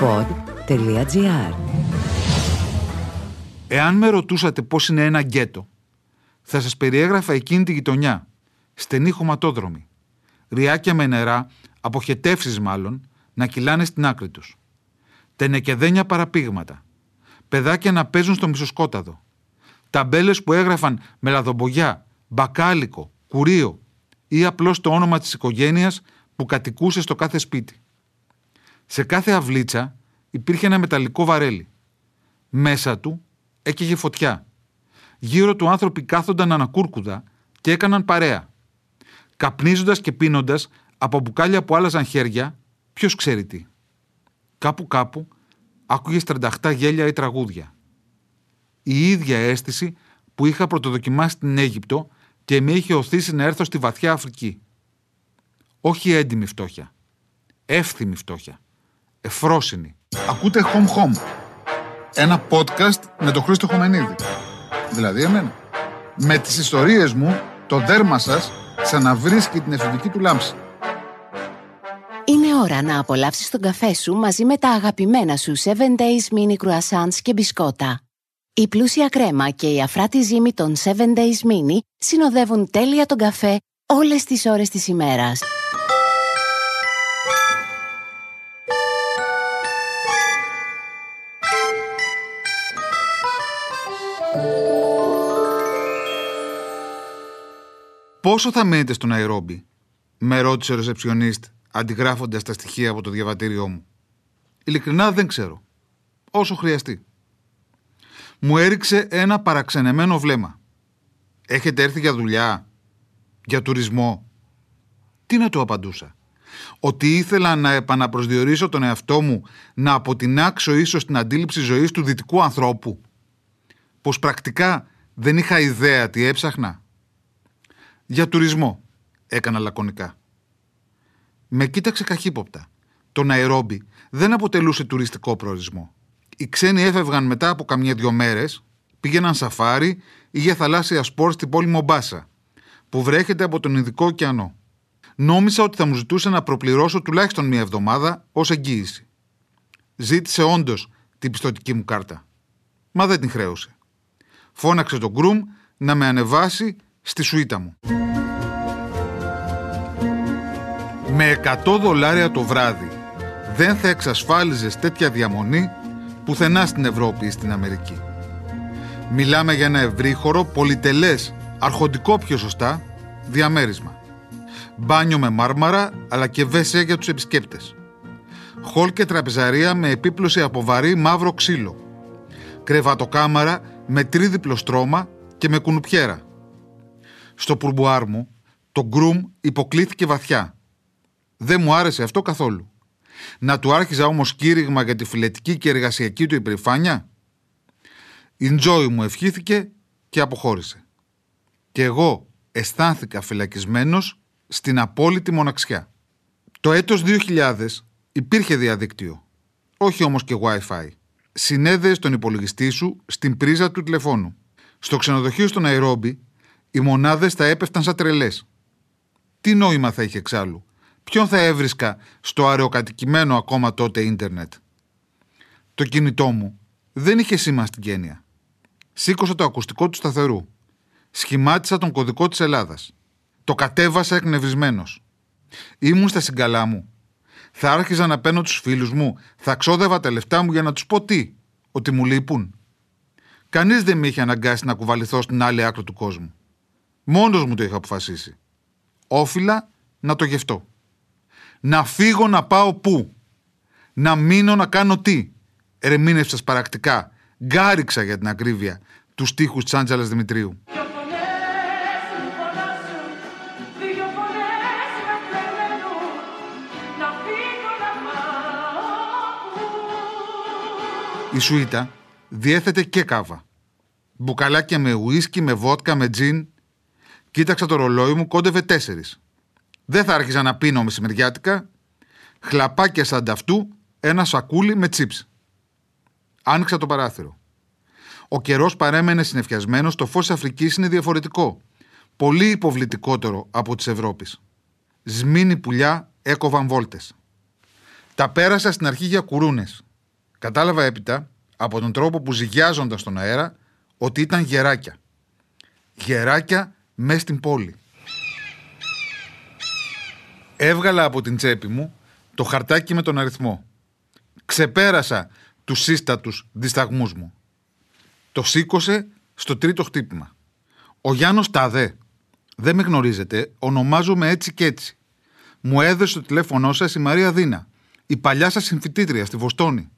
pod.gr Εάν με ρωτούσατε πώς είναι ένα γκέτο, θα σας περιέγραφα εκείνη τη γειτονιά, στενή χωματόδρομη, ριάκια με νερά, αποχετεύσεις μάλλον, να κυλάνε στην άκρη τους. Τενεκεδένια παραπήγματα, παιδάκια να παίζουν στο μισοσκόταδο, ταμπέλες που έγραφαν με λαδομπογιά, μπακάλικο, κουρίο ή απλώς το όνομα της οικογένειας που κατοικούσε στο κάθε σπίτι. Σε κάθε αυλίτσα υπήρχε ένα μεταλλικό βαρέλι. Μέσα του έκαιγε φωτιά. Γύρω του άνθρωποι κάθονταν ανακούρκουδα και έκαναν παρέα. Καπνίζοντας και πίνοντας από μπουκάλια που άλλαζαν χέρια, ποιος ξέρει τι. Κάπου κάπου άκουγες τρενταχτά γέλια ή τραγούδια. Η ίδια αίσθηση που είχα πρωτοδοκιμάσει στην Αίγυπτο και με είχε οθήσει να έρθω στη βαθιά Αφρική. Όχι έντιμη φτώχεια. Εύθυμη φτώχεια. Εφρόσινη. Ακούτε Home Home. Ένα podcast με τον Χρήστο Χωμενίδη. Δηλαδή εμένα. Με τις ιστορίες μου, το δέρμα σας ξαναβρίσκει την εφηβική του λάμψη. Είναι ώρα να απολαύσεις τον καφέ σου μαζί με τα αγαπημένα σου 7 Days Mini Croissants και μπισκότα. Η πλούσια κρέμα και η αφράτη ζύμη των 7 Days Mini συνοδεύουν τέλεια τον καφέ όλες τις ώρες της ημέρας. Πόσο θα μένετε στο Ναϊρόμπι, με ρώτησε ο ρεσεψιονίστ αντιγράφοντας τα στοιχεία από το διαβατήριό μου. Ειλικρινά δεν ξέρω. Όσο χρειαστεί. Μου έριξε ένα παραξενεμένο βλέμμα. Έχετε έρθει για δουλειά, για τουρισμό; Τι να του απαντούσα. Ότι ήθελα να επαναπροσδιορίσω τον εαυτό μου να αποτινάξω ίσως την αντίληψη ζωής του δυτικού ανθρώπου. Πως πρακτικά δεν είχα ιδέα τι έψαχνα. Για τουρισμό, έκανα λακωνικά. Με κοίταξε καχύποπτα. Το Ναϊρόμπι δεν αποτελούσε τουριστικό προορισμό. Οι ξένοι έφευγαν μετά από καμιά δυο μέρες, πήγαιναν σαφάρι ή για θαλάσσια σπορ στην πόλη Μομπάσα, που βρέχεται από τον Ινδικό ωκεανό. Νόμισα ότι θα μου ζητούσε να προπληρώσω τουλάχιστον μία εβδομάδα ως εγγύηση. Ζήτησε όντως την πιστοτική μου κάρτα. Μα δεν την χρέωσε. Φώναξε τον Γκρουμ να με ανεβάσει στη σουίτα μου. Με 100 δολάρια το βράδυ δεν θα εξασφάλιζες τέτοια διαμονή πουθενά στην Ευρώπη ή στην Αμερική. Μιλάμε για ένα ευρύχωρο, πολυτελές, αρχοντικό πιο σωστά, διαμέρισμα. Μπάνιο με μάρμαρα, αλλά και βέσια για τους επισκέπτες. Χολ και τραπεζαρία με επίπλωση από βαρύ μαύρο ξύλο. Κρεβατοκάμαρα με τρίδιπλο στρώμα και με κουνουπιέρα. Στο πουρμπουάρ μου, το γκρουμ υποκλήθηκε βαθιά. Δεν μου άρεσε αυτό καθόλου. Να του άρχιζα όμως κήρυγμα για τη φιλετική και εργασιακή του υπερηφάνεια. Η Τζόι μου ευχήθηκε και αποχώρησε. Και εγώ αισθάνθηκα φυλακισμένος στην απόλυτη μοναξιά. Το έτος 2000 υπήρχε διαδίκτυο, όχι όμως και Wi-Fi. Συνέδεες τον υπολογιστή σου στην πρίζα του τηλεφώνου. Στο ξενοδοχείο στο Ναϊρόμπι, οι μονάδες θα έπεφταν σαν τρελές. Τι νόημα θα είχε εξάλλου; Ποιον θα έβρισκα στο αεροκατοικημένο ακόμα τότε ίντερνετ; Το κινητό μου δεν είχε σήμα στην Κένια. Σήκωσα το ακουστικό του σταθερού. Σχημάτισα τον κωδικό της Ελλάδας. Το κατέβασα εκνευρισμένος. Ήμουν στα συγκαλά μου. Θα άρχιζα να παίρνω τους φίλους μου, θα ξόδευα τα λεφτά μου για να τους πω τι, ότι μου λείπουν. Κανείς δεν με είχε αναγκάσει να κουβαληθώ στην άλλη άκρη του κόσμου. Μόνος μου το είχα αποφασίσει. Όφιλα να το γευτώ. Να φύγω να πάω πού; Να μείνω να κάνω τι; Ερμήνευσας παρακτικά. Γκάριξα για την ακρίβεια τους στίχους της Άντζαλας Δημητρίου. Η σουίτα διέθετε και κάβα. Μπουκαλάκια με ουίσκι, με βότκα, με τζιν. Κοίταξα το ρολόι μου, κόντευε τέσσερις. Δεν θα άρχιζα να πίνω μεσημεριάτικα. Χλαπάκια σαν ταυτού, ένα σακούλι με τσίψ. Άνοιξα το παράθυρο. Ο καιρός παρέμενε συνεφιασμένος, το φως Αφρικής είναι διαφορετικό. Πολύ υποβλητικότερο από της Ευρώπης. Σμήνη πουλιά έκοβαν βόλτες. Τα πέρασα στην αρχή για κουρούνες. Κατάλαβα έπειτα, από τον τρόπο που ζυγιάζονταν στον αέρα, ότι ήταν γεράκια. Γεράκια μέσα στην πόλη. Έβγαλα από την τσέπη μου το χαρτάκι με τον αριθμό. Ξεπέρασα τους σύστατους δισταγμούς μου. Το σήκωσε στο τρίτο χτύπημα. Ο Γιάννος Ταδέ. Δεν με γνωρίζετε, ονομάζομαι έτσι και έτσι. Μου έδωσε το τηλέφωνό σας η Μαρία Δίνα, η παλιά σας συμφιτήτρια στη Βοστόνη.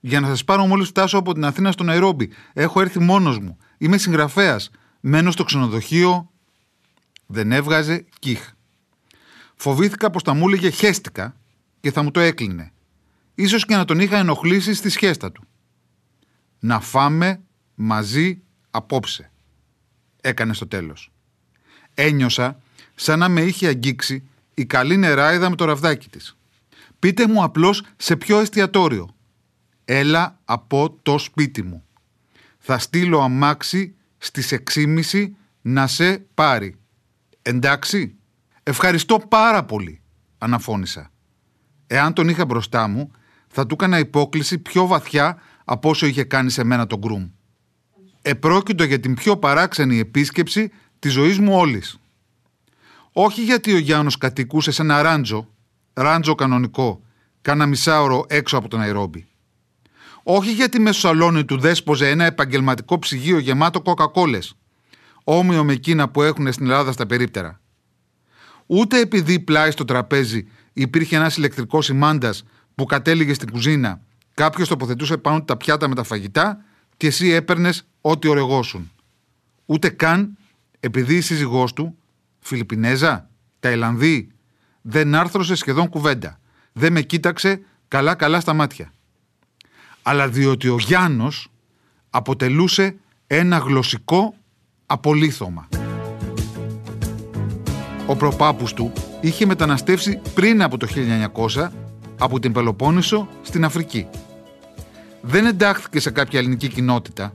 Για να σας πάρω μόλις φτάσω από την Αθήνα στο Ναϊρόμπι. Έχω έρθει μόνος μου. Είμαι συγγραφέας. Μένω στο ξενοδοχείο. Δεν έβγαζε κιχ. Φοβήθηκα πως θα μου έλεγε χέστηκα και θα μου το έκλεινε. Ίσως και να τον είχα ενοχλήσει στη σχέστα του. Να φάμε μαζί απόψε. Έκανε στο τέλος. Ένιωσα σαν να με είχε αγγίξει η καλή νεράιδα με το ραβδάκι της. Πείτε μου απλώς σε ποιο εστιατόριο. Έλα από το σπίτι μου. Θα στείλω αμάξι στις 6.30 να σε πάρει. Εντάξει. Ευχαριστώ πάρα πολύ, αναφώνησα. Εάν τον είχα μπροστά μου, θα του έκανα υπόκληση πιο βαθιά από όσο είχε κάνει σε μένα τον γκρουμ. Επρόκειτο για την πιο παράξενη επίσκεψη της ζωής μου όλης. Όχι γιατί ο Γιάννος κατοικούσε σε ένα ράντζο, ράντζο κανονικό, κάνα μισάωρο έξω από τον Αϊρόμπι. Όχι γιατί με σαλόνι του δέσποζε ένα επαγγελματικό ψυγείο γεμάτο κοκακόλες, όμοιο με εκείνα που έχουν στην Ελλάδα στα περίπτερα. Ούτε επειδή πλάι στο τραπέζι υπήρχε ένας ηλεκτρικός σημάντα που κατέληγε στην κουζίνα, κάποιος τοποθετούσε πάνω τα πιάτα με τα φαγητά και εσύ έπαιρνες ό,τι ορεγόσουν. Ούτε καν επειδή η σύζυγός του, Φιλιππινέζα, Ταϊλανδή, δεν άρθρωσε σχεδόν κουβέντα. Δεν με κοίταξε καλά-καλά στα μάτια. Αλλά διότι ο Γιάννος αποτελούσε ένα γλωσσικό απολύθωμα. Ο προπάπους του είχε μεταναστεύσει πριν από το 1900 από την Πελοπόννησο στην Αφρική. Δεν εντάχθηκε σε κάποια ελληνική κοινότητα,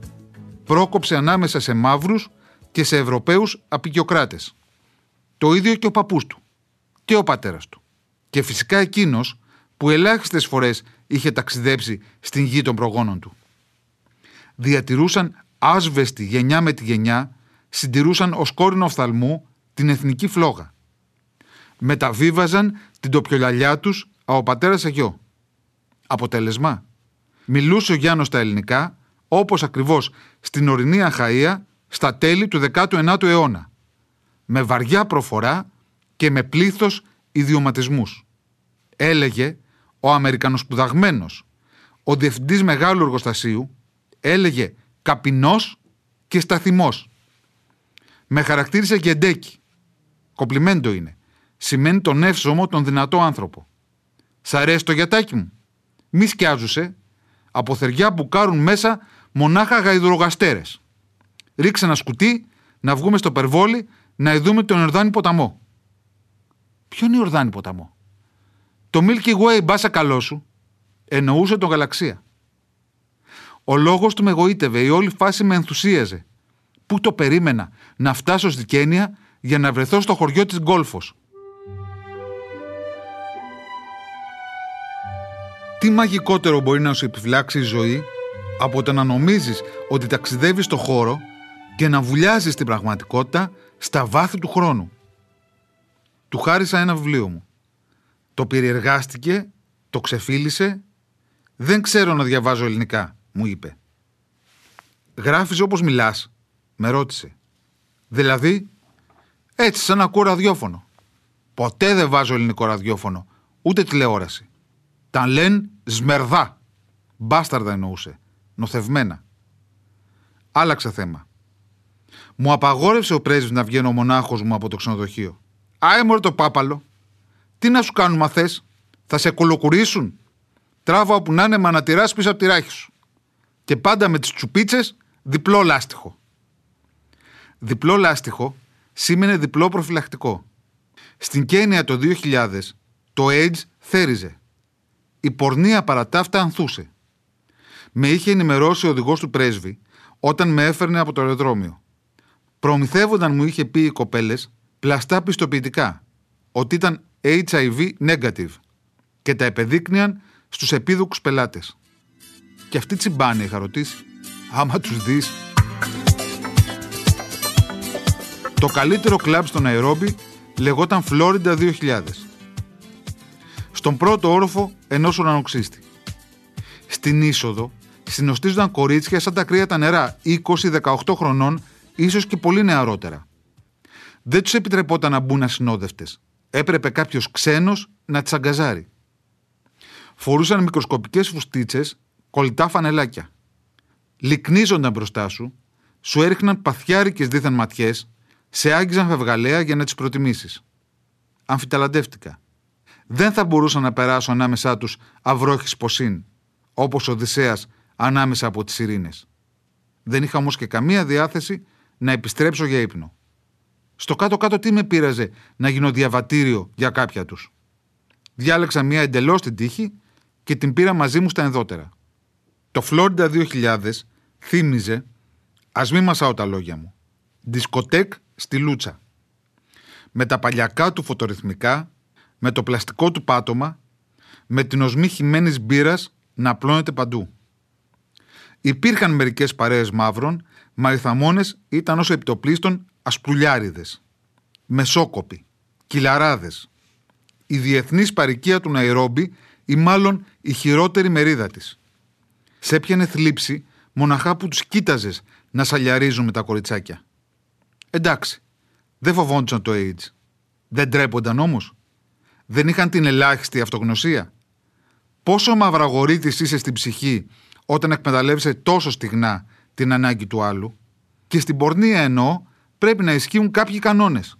πρόκοψε ανάμεσα σε μαύρους και σε Ευρωπαίους απεικιοκράτες. Το ίδιο και ο παππούς του και ο πατέρας του. Και φυσικά εκείνος που ελάχιστες φορές είχε ταξιδέψει στην γη των προγόνων του. Διατηρούσαν άσβεστη γενιά με τη γενιά, συντηρούσαν ως κόρυνο οφθαλμού την εθνική φλόγα. Μεταβίβαζαν την τοπιολαλιά τους από πατέρα σε γιο. Αποτέλεσμα. Μιλούσε ο Γιάννος στα ελληνικά, όπως ακριβώς στην ορεινή Αχαΐα στα τέλη του 19ου αιώνα. Με βαριά προφορά και με πλήθος ιδιωματισμούς. Έλεγε ο Αμερικανοσπουδαγμένος, ο διευθυντής μεγάλου εργοστασίου, έλεγε καπινός και σταθιμός. Με χαρακτήρισε γεντέκι. Κομπλιμέντο είναι. Σημαίνει τον εύσωμο, τον δυνατό άνθρωπο. Σ' αρέσει το γιατάκι μου. Μη σκιάζουσε. Από θεριά που κάρουν μέσα μονάχα γαϊδρογαστέρες. Ρίξε ένα σκουτί, να βγούμε στο περβόλι, να ειδούμε τον Ιορδάνη ποταμό. Ποιον είναι Ιορδάνη ποταμό; Το Milky Way μπάσα καλό σου. Εννοούσε τον γαλαξία. Ο λόγος του με εγωίτευε, η όλη φάση με ενθουσίαζε. Πού το περίμενα να φτάσω στη Κένια για να βρεθώ στο χωριό της Γκόλφος. Τι μαγικότερο μπορεί να σου επιφυλάξει η ζωή από το να νομίζεις ότι ταξιδεύεις στο χώρο και να βουλιάζεις την πραγματικότητα στα βάθη του χρόνου. Του χάρισα ένα βιβλίο μου. Το περιεργάστηκε, το ξεφίλησε. Δεν ξέρω να διαβάζω ελληνικά, μου είπε. Γράφεις όπως μιλάς, με ρώτησε. Δηλαδή, έτσι σαν να ακούω ραδιόφωνο. Ποτέ δεν βάζω ελληνικό ραδιόφωνο, ούτε τηλεόραση. Τα λένε σμερδά. Μπάσταρδα εννοούσε. Νοθευμένα. Άλλαξε θέμα. Μου απαγόρευσε ο πρέσβης να βγαίνω μονάχος μου από το ξενοδοχείο. Άε το πάπαλο. Τι να σου κάνουν μα θες; Θα σε κολοκουρίσουν. Τράβω όπου να είναι μα να τυράς πίσω από τη ράχη σου. Και πάντα με τις τσουπίτσες διπλό λάστιχο. Διπλό λάστιχο σήμαινε διπλό προφυλακτικό. Στην Κένια το 2000 το AIDS θέριζε. Η πορνεία παρατάφτα ανθούσε. Με είχε ενημερώσει ο οδηγός του πρέσβη όταν με έφερνε από το αεροδρόμιο. Προμηθεύονταν, μου είχε πει οι κοπέλες, πλαστά πιστοποιητικά ότι ήταν HIV negative και τα επεδείκνυαν στους επίδοκους πελάτες. Και αυτή τσιμπάνε, είχα ρωτήσει. Άμα τους δεις. Το καλύτερο κλαμπ στο Ναϊρόμπι λεγόταν Φλόριντα 2000. Στον πρώτο όροφο ενός ουρανοξύστη. Στην είσοδο συνοστίζονταν κορίτσια σαν τα κρύα τα νερά, 20-18 χρονών, ίσως και πολύ νεαρότερα. Δεν τους επιτρεπόταν να μπουν ασυνόδευτες. Έπρεπε κάποιος ξένος να τις αγκαζάρει. Φορούσαν μικροσκοπικές φουστίτσες, κολλητά φανελάκια. Λυκνίζονταν μπροστά σου, σου έριχναν παθιάρικες δίθεν ματιές, σε άγγιζαν φευγαλέα για να τις προτιμήσεις. Αμφιταλαντεύτηκα. Δεν θα μπορούσα να περάσω ανάμεσά τους αυρόχη ποσίν, όπως ο Οδυσσέας ανάμεσα από τις ειρήνες. Δεν είχα όμως και καμία διάθεση να επιστρέψω για ύπνο. Στο κάτω-κάτω τι με πείραζε να γίνω διαβατήριο για κάποια τους. Διάλεξα μία εντελώς την τύχη και την πήρα μαζί μου στα ενδότερα. Το Florida 2000 θύμιζε, ας μην μασάω τα λόγια μου, δισκοτέκ στη Λούτσα. Με τα παλιακά του φωτορυθμικά, με το πλαστικό του πάτωμα, με την οσμή χυμένης μπύρας να απλώνεται παντού. Υπήρχαν μερικές παρέες μαύρων, μα οι ήταν όσο επιτοπλίστων ασπουλιάριδες, μεσόκοποι, κυλαράδες, η διεθνής παρικία του Ναϊρόμπι ή μάλλον η χειρότερη μερίδα της. Σε έπιανε θλίψη μοναχά που τους κοίταζες να σαλιαρίζουν με τα κοριτσάκια. Εντάξει, δεν φοβόντουσαν το AIDS. Δεν τρέπονταν όμως. Δεν είχαν την ελάχιστη αυτογνωσία. Πόσο μαυραγορίτης είσαι στην ψυχή όταν εκμεταλλεύεσαι τόσο στιγνά την ανάγκη του άλλου; Και στην πορνεία εννοώ πρέπει να ισχύουν κάποιοι κανόνες.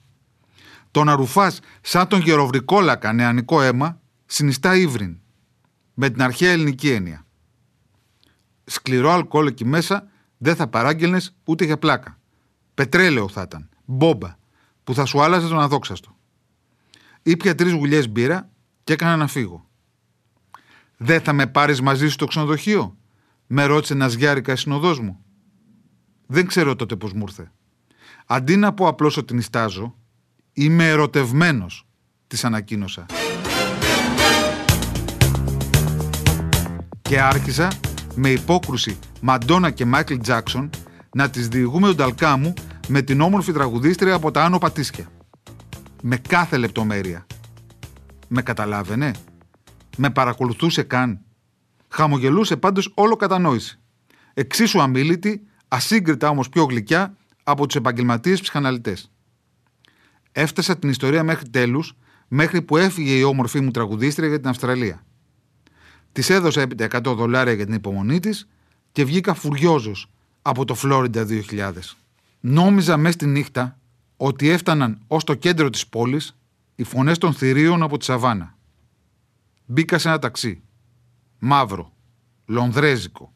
Το να ρουφάς σαν τον γεροβρικόλακα νεανικό αίμα συνιστά ύβριν. Με την αρχαία ελληνική έννοια. Σκληρό αλκοόλ εκεί μέσα δεν θα παράγγελνες ούτε για πλάκα. Πετρέλαιο θα ήταν. Μπόμπα. Που θα σου άλλαζε τον αδόξαστο. Ήπια τρεις γουλιές μπύρα και έκανα να φύγω. Δεν θα με πάρεις μαζί σου στο ξενοδοχείο, με ρώτησε ένας σγιάρικα συνοδός μου. Δεν ξέρω τότε πώς μου ήρθε. Αντί να πω απλώς ότι νιστάζω, είμαι ερωτευμένος, της ανακοίνωσα. Και άρχισα με υπόκρουση Μαντόνα και Μάικλ Τζάξον να τις διηγούμε τον ταλκά μου με την όμορφη τραγουδίστρια από τα Άνω Πατήσια. Με κάθε λεπτομέρεια. Με καταλάβαινε; Με παρακολουθούσε καν; Χαμογελούσε πάντως όλο κατανόηση. Εξίσου αμήλυτη, ασύγκριτα όμως πιο γλυκιά από τους επαγγελματίες ψυχαναλυτές. Έφτασα την ιστορία μέχρι τέλους, μέχρι που έφυγε η όμορφή μου τραγουδίστρια για την Αυστραλία. Της έδωσα έπειτα 100 δολάρια για την υπομονή της και βγήκα φουριόζος από το Φλόριντα 2000. Νόμιζα μέσα στη νύχτα ότι έφταναν ως το κέντρο της πόλης οι φωνές των θηρίων από τη Σαβάνα. Μπήκα σε ένα ταξί. Μαύρο. Λονδρέζικο.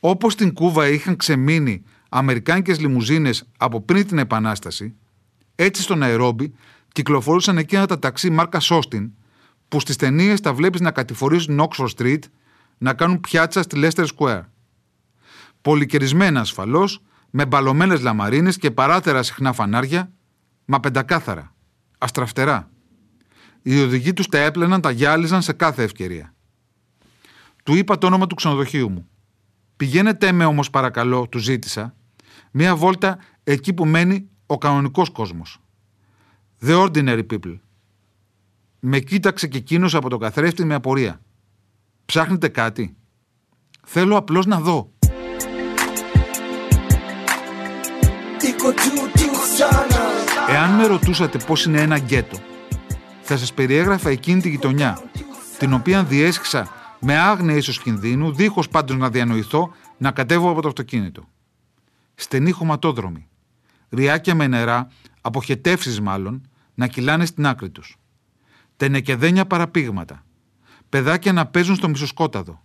Όπως στην Κούβα είχαν ξεμείνει αμερικάνικες λιμουζίνες από πριν την Επανάσταση, έτσι στο Ναϊρόμπι κυκλοφορούσαν εκείνα τα ταξί μάρκα Σόστιν, που στις ταινίες τα βλέπεις να κατηφορίζουν Oxford Street, να κάνουν πιάτσα στη Leicester Square. Πολυκαιρισμένα ασφαλώς, με μπαλωμένες λαμαρίνες και παράτερα συχνά φανάρια, μα πεντακάθαρα, αστραφτερά. Οι οδηγοί τους τα έπλαιναν, τα γυάλιζαν σε κάθε ευκαιρία. Του είπα το όνομα του ξενοδοχείου μου. Πηγαίνετε με όμως, παρακαλώ, του ζήτησα, Μία βόλτα εκεί που μένει ο κανονικός κόσμος. The ordinary people. Με κοίταξε και εκείνος από το καθρέφτη με απορία. Ψάχνετε κάτι; Θέλω απλώς να δω. Εάν με ρωτούσατε πώς είναι ένα γκέτο, θα σας περιέγραφα εκείνη τη γειτονιά, την οποία διέσχισα με άγνοια ίσως κινδύνου, δίχως πάντως να διανοηθώ να κατέβω από το αυτοκίνητο στενή χωματόδρομη. Ριάκια με νερά, αποχετεύσει μάλλον, να κυλάνε στην άκρη τους. Τενεκεδένια παραπήγματα. Παιδάκια να παίζουν στο μισοσκόταδο.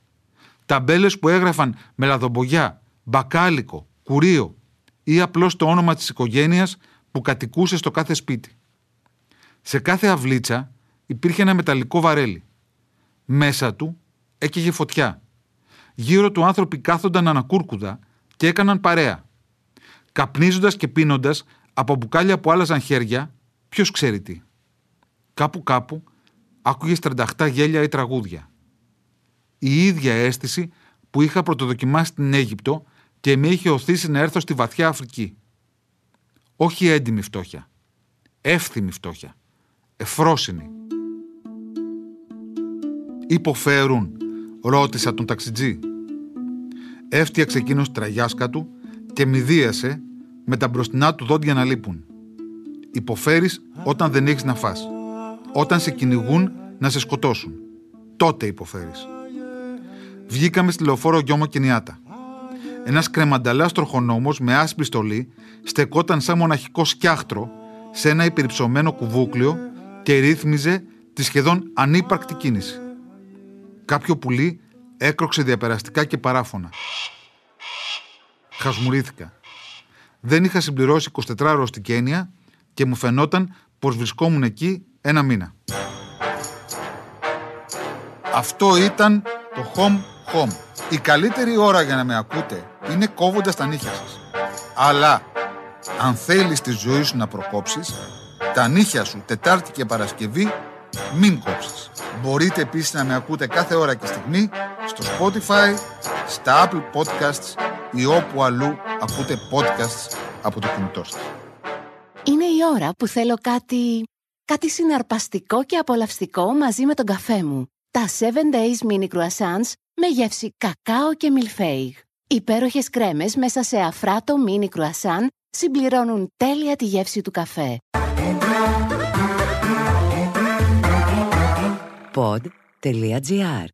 Ταμπέλες που έγραφαν με λαδομπογιά, μπακάλικο, κουρίο ή απλώς το όνομα της οικογένειας που κατοικούσε στο κάθε σπίτι. Σε κάθε αυλίτσα υπήρχε ένα μεταλλικό βαρέλι. Μέσα του έκαιγε φωτιά. Γύρω του άνθρωποι κάθονταν ανακούρκουδα και έκαναν παρέα καπνίζοντας και πίνοντας από μπουκάλια που άλλαζαν χέρια, ποιος ξέρει τι. Κάπου κάπου άκουγες 38 γέλια ή τραγούδια. Η ίδια αίσθηση που είχα πρωτοδοκιμάσει στην Αίγυπτο και με είχε οθήσει να έρθω στη βαθιά Αφρική. Όχι έντιμη φτώχεια. Εύθυμη φτώχεια. Εφρόσινη. Υποφέρουν, ρώτησα τον ταξιτζή. Έφτιαξε εκείνος τραγιάσκα του και μηδίασε με τα μπροστινά του δόντια να λείπουν. Υποφέρεις όταν δεν έχεις να φας. Όταν σε κυνηγούν να σε σκοτώσουν. Τότε υποφέρεις. Βγήκαμε στη λεωφόρο Γκιόμο Κινιάτα. Ένας κρεμανταλάς τροχονόμος με άσπρη στολή στεκόταν σαν μοναχικό σκιάχτρο σε ένα υπερυψωμένο κουβούκλιο και ρύθμιζε τη σχεδόν ανύπαρκτη κίνηση. Κάποιο πουλί έκροξε διαπεραστικά και παράφωνα. Χασμουρήθηκα. Δεν είχα συμπληρώσει 24 ώρο στην Κένια και μου φαινόταν πως βρισκόμουν εκεί ένα μήνα. Αυτό ήταν το home home. Η καλύτερη ώρα για να με ακούτε είναι κόβοντας τα νύχια σας. Αλλά αν θέλεις τη ζωή σου να προκόψεις, τα νύχια σου Τετάρτη και Παρασκευή μην κόψεις. Μπορείτε επίσης να με ακούτε κάθε ώρα και στιγμή στο Spotify, στα Apple Podcasts ή όπου αλλού ακούτε podcasts από το κινητό σας. Είναι η ώρα που θέλω κάτι... κάτι συναρπαστικό και απολαυστικό μαζί με τον καφέ μου. Τα 7 Days Mini Croissants με γεύση κακάο και μιλφέιγ. Υπέροχες κρέμες μέσα σε αφράτο mini croissant συμπληρώνουν τέλεια τη γεύση του καφέ. Pod.gr.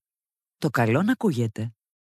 Το καλό να ακούγεται.